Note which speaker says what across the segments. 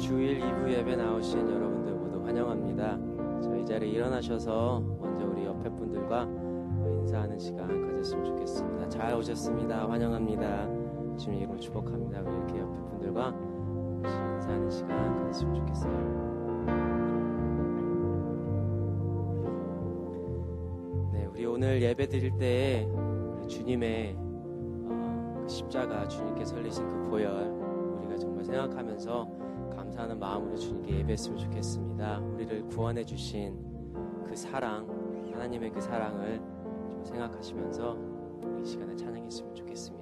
Speaker 1: 주일 2부 예배 나오신 여러분들 모두 환영합니다. 저희 자리에 일어나셔서 먼저 우리 옆에 분들과 인사하는 시간 가졌으면 좋겠습니다. 잘 오셨습니다. 환영합니다. 주님 이름 축복합니다. 이렇게 옆에 분들과 인사하는 시간 가졌으면 좋겠어요. 네, 우리 오늘 예배 드릴 때 주님의 어, 그 십자가 주님께 설리신 그 보혈 우리가 정말 생각하면서 감사하는 마음으로 주님께 예배했으면 좋겠습니다. 우리를 구원해 주신 그 사랑, 하나님의 그 사랑을 좀 생각하시면서 이 시간에 찬양했으면 좋겠습니다.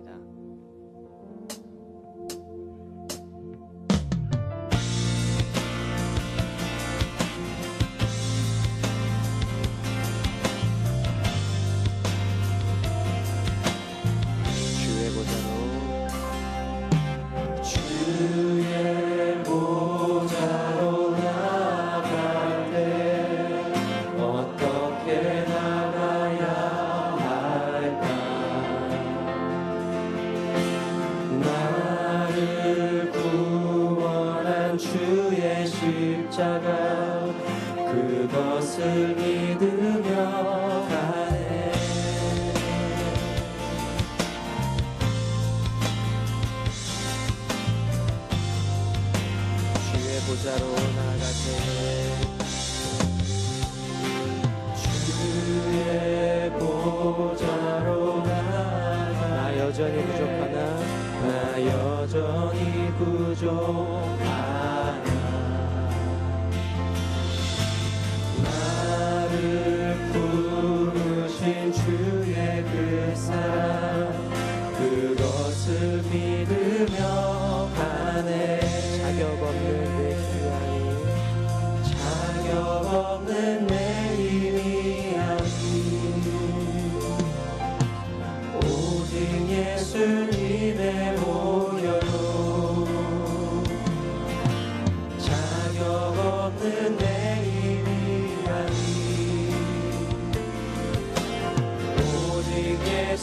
Speaker 1: 주의 보좌로 나갈 때 주의 보좌로 나가 나 여전히 부족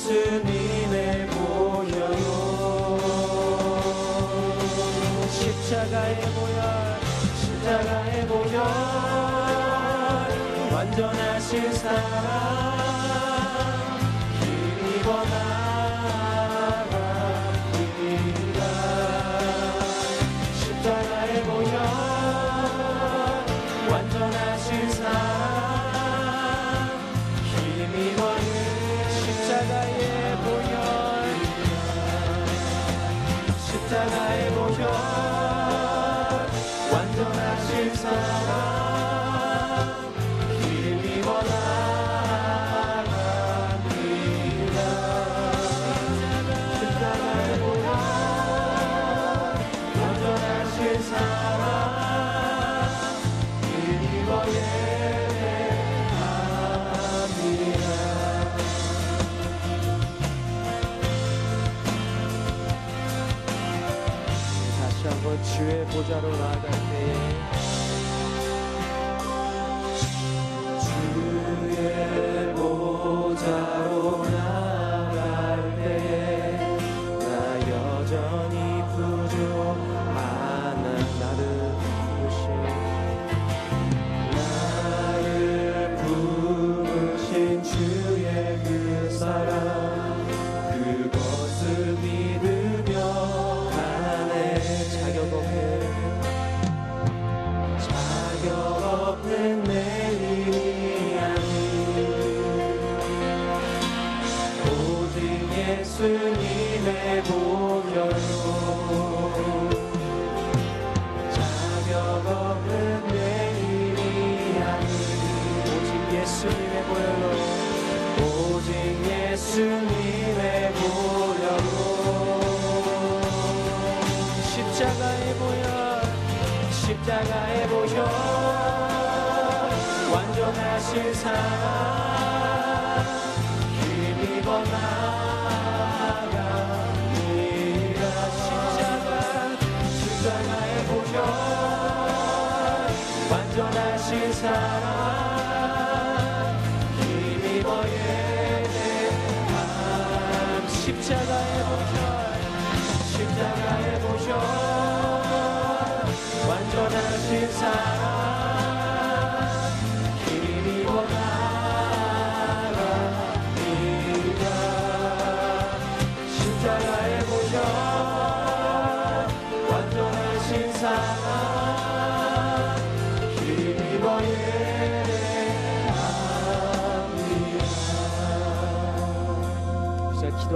Speaker 1: 예수님의 보혈로 십자가의 보혈 십자가의 보혈 완전하신 사랑 완 완전하신 사랑 힘입어 나갑니다 십자가 십자가의 보혈. 완전하신 사랑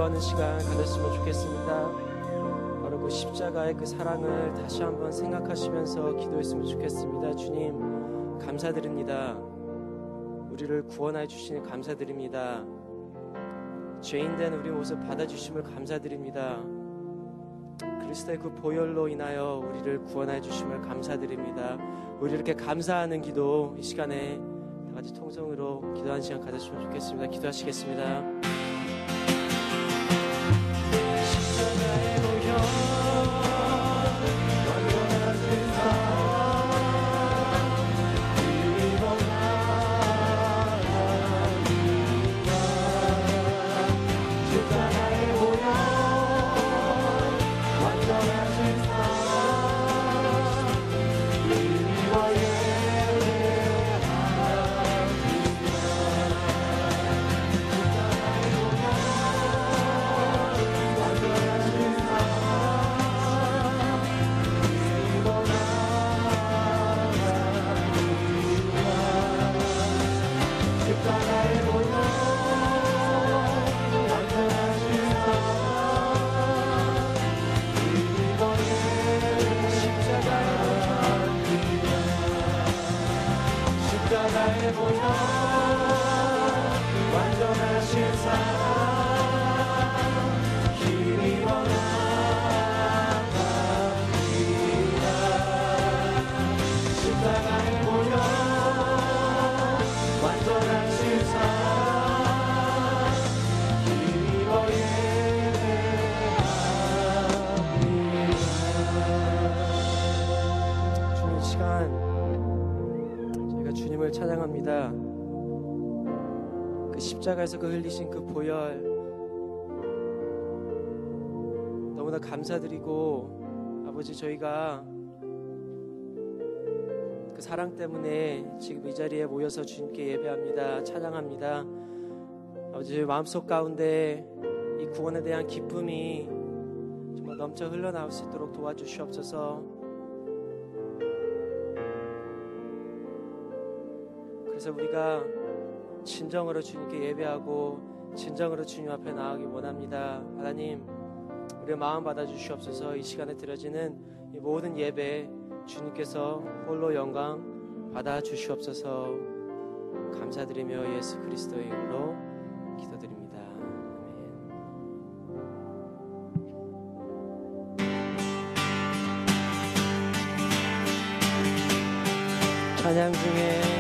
Speaker 1: 기도하는 시간 가졌으면 좋겠습니다 바로 그 십자가의 그 사랑을 다시 한번 생각하시면서 기도했으면 좋겠습니다. 주님, 감사드립니다. 우리를 구원해 주시니 감사드립니다. 죄인된 우리 모습 받아주심을 감사드립니다. 그리스도의 그 보혈로 인하여 우리를 구원해 주심을 감사드립니다. 우리 이렇게 감사하는 기도 이 시간에 다 같이 통성으로 기도하는 시간 가졌으면 좋겠습니다. 기도하시겠습니다. 십 십자가에서 그 흘리신 그 보혈 너무나 감사드리고 아버지 저희가 그 사랑 때문에 지금 이 자리에 모여서 주님께 예배합니다. 찬양합니다. 아버지 저희 마음속 가운데 이 구원에 대한 기쁨이 정말 넘쳐 흘러나올 수 있도록 도와주시옵소서. 그래서 우리가 진정으로 주님께 예배하고 진정으로 주님 앞에 나아가기 원합니다. 하나님, 우리의 마음 받아주시옵소서 이 시간에 드려지는 이 모든 예배 주님께서 홀로 영광 받아주시옵소서 감사드리며 예수 그리스도의 이름으로 기도드립니다. 아멘. 찬양 중에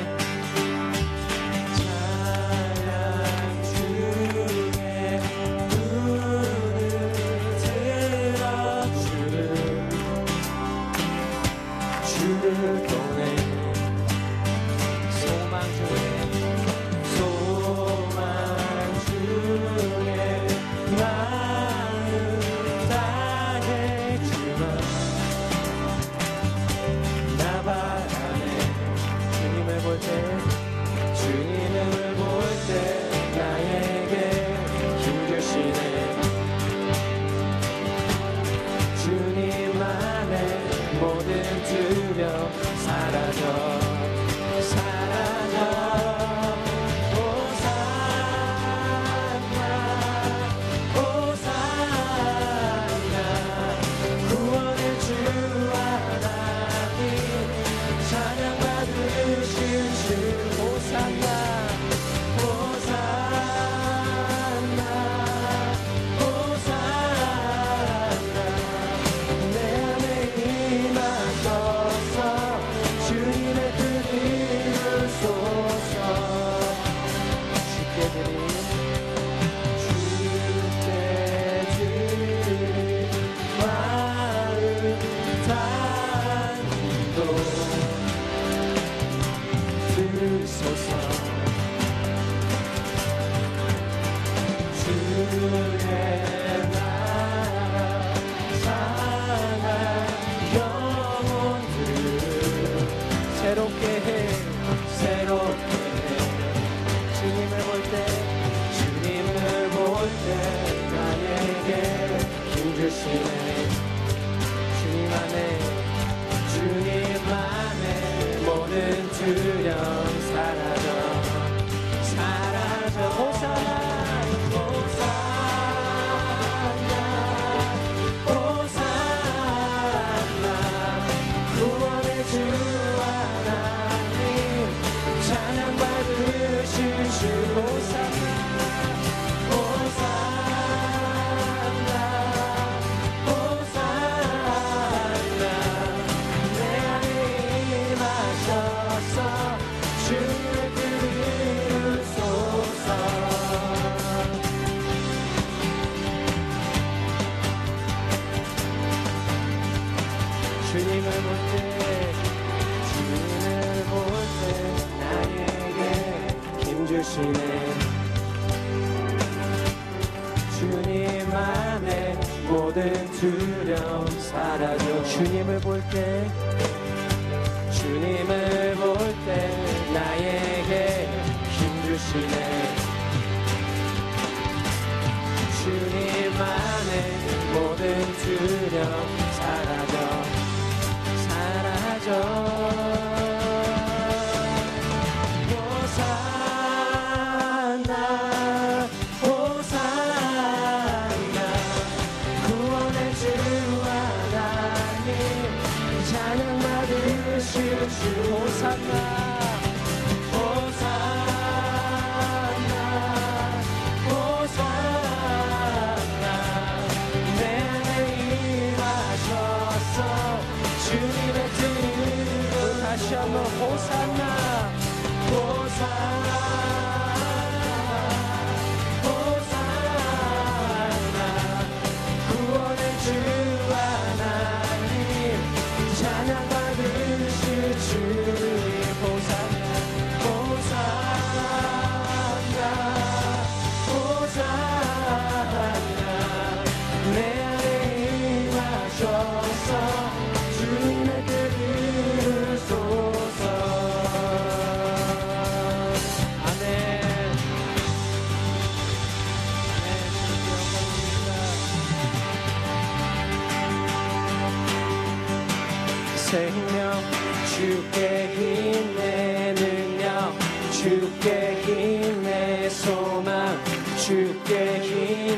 Speaker 1: 두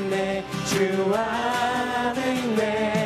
Speaker 1: 내주 안에 있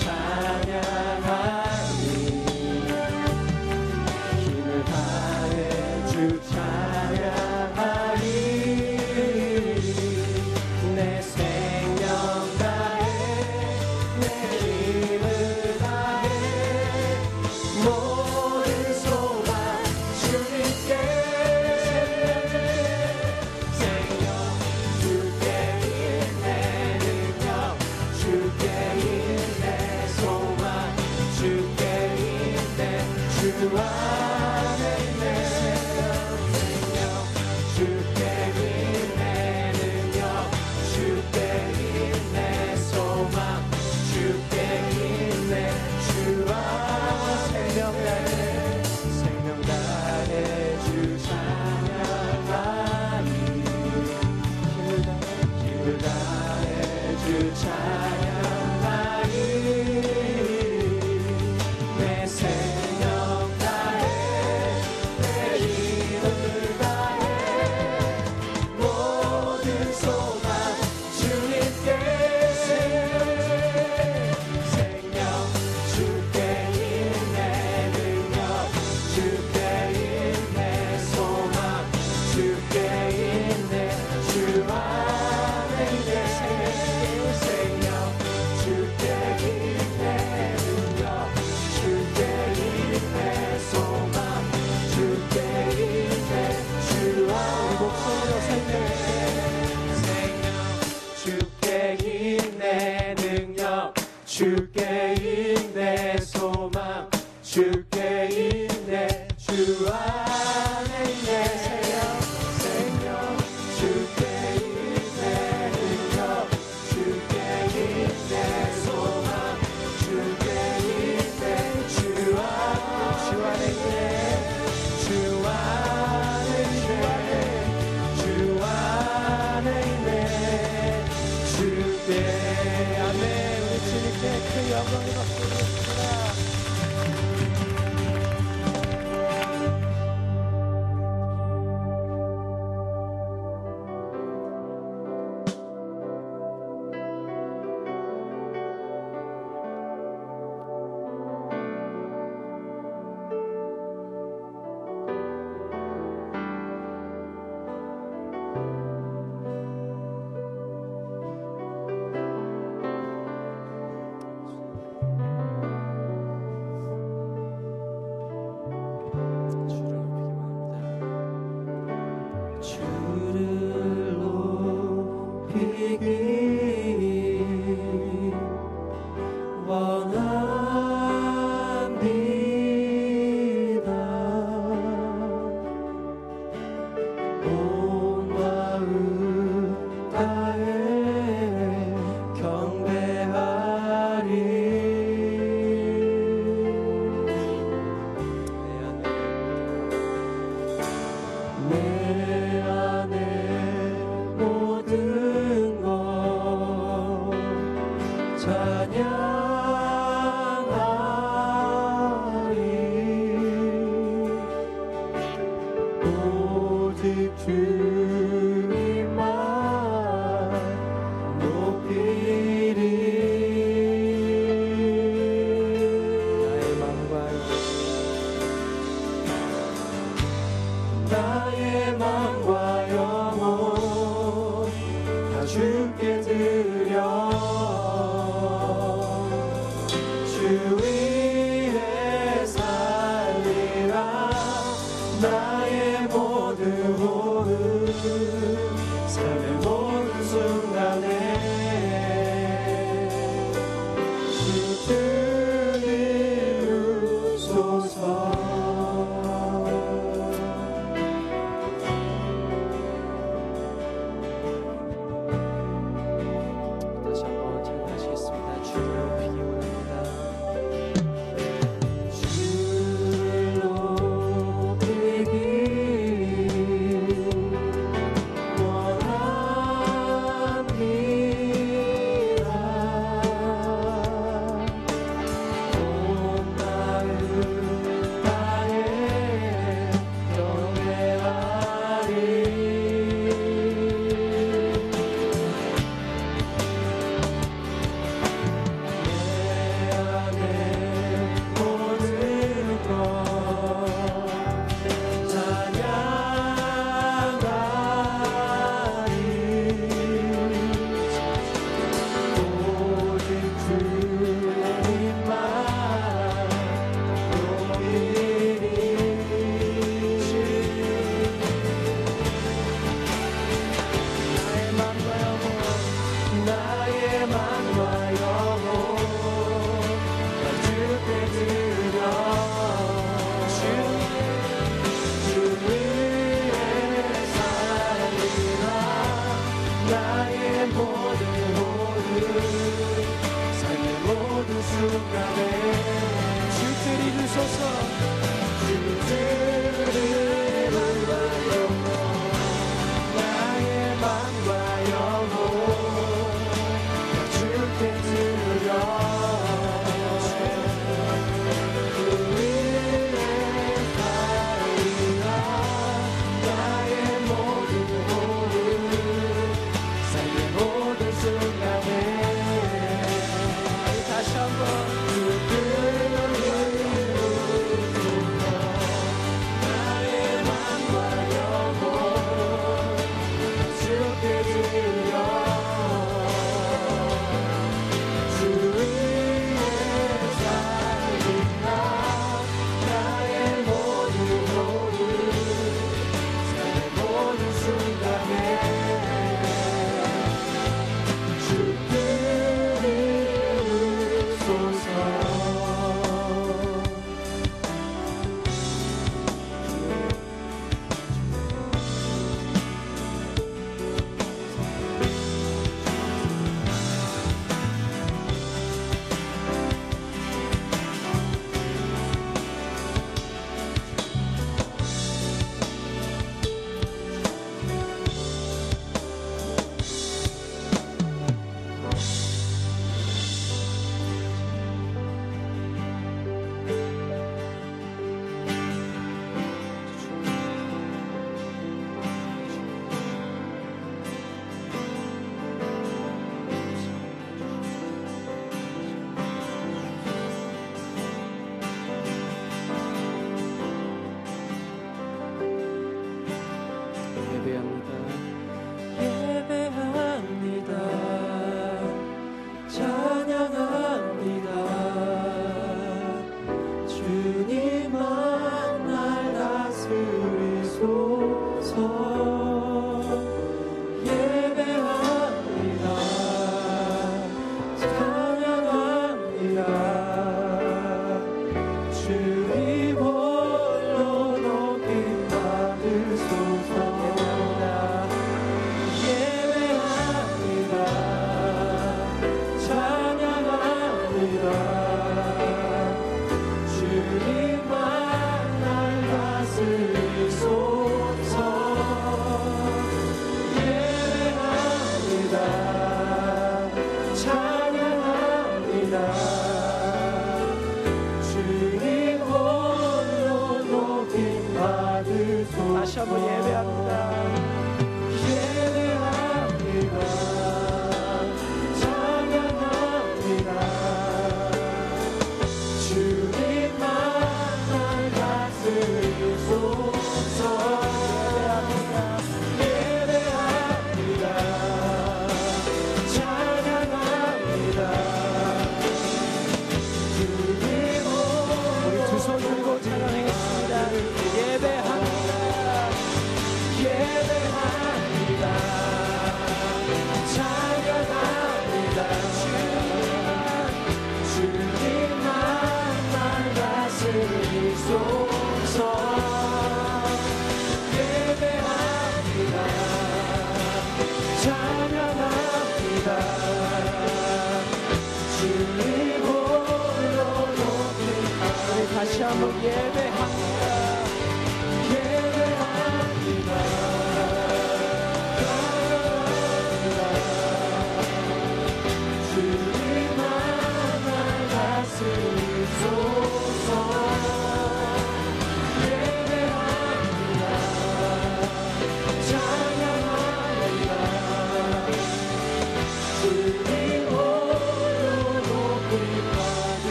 Speaker 2: 찬양하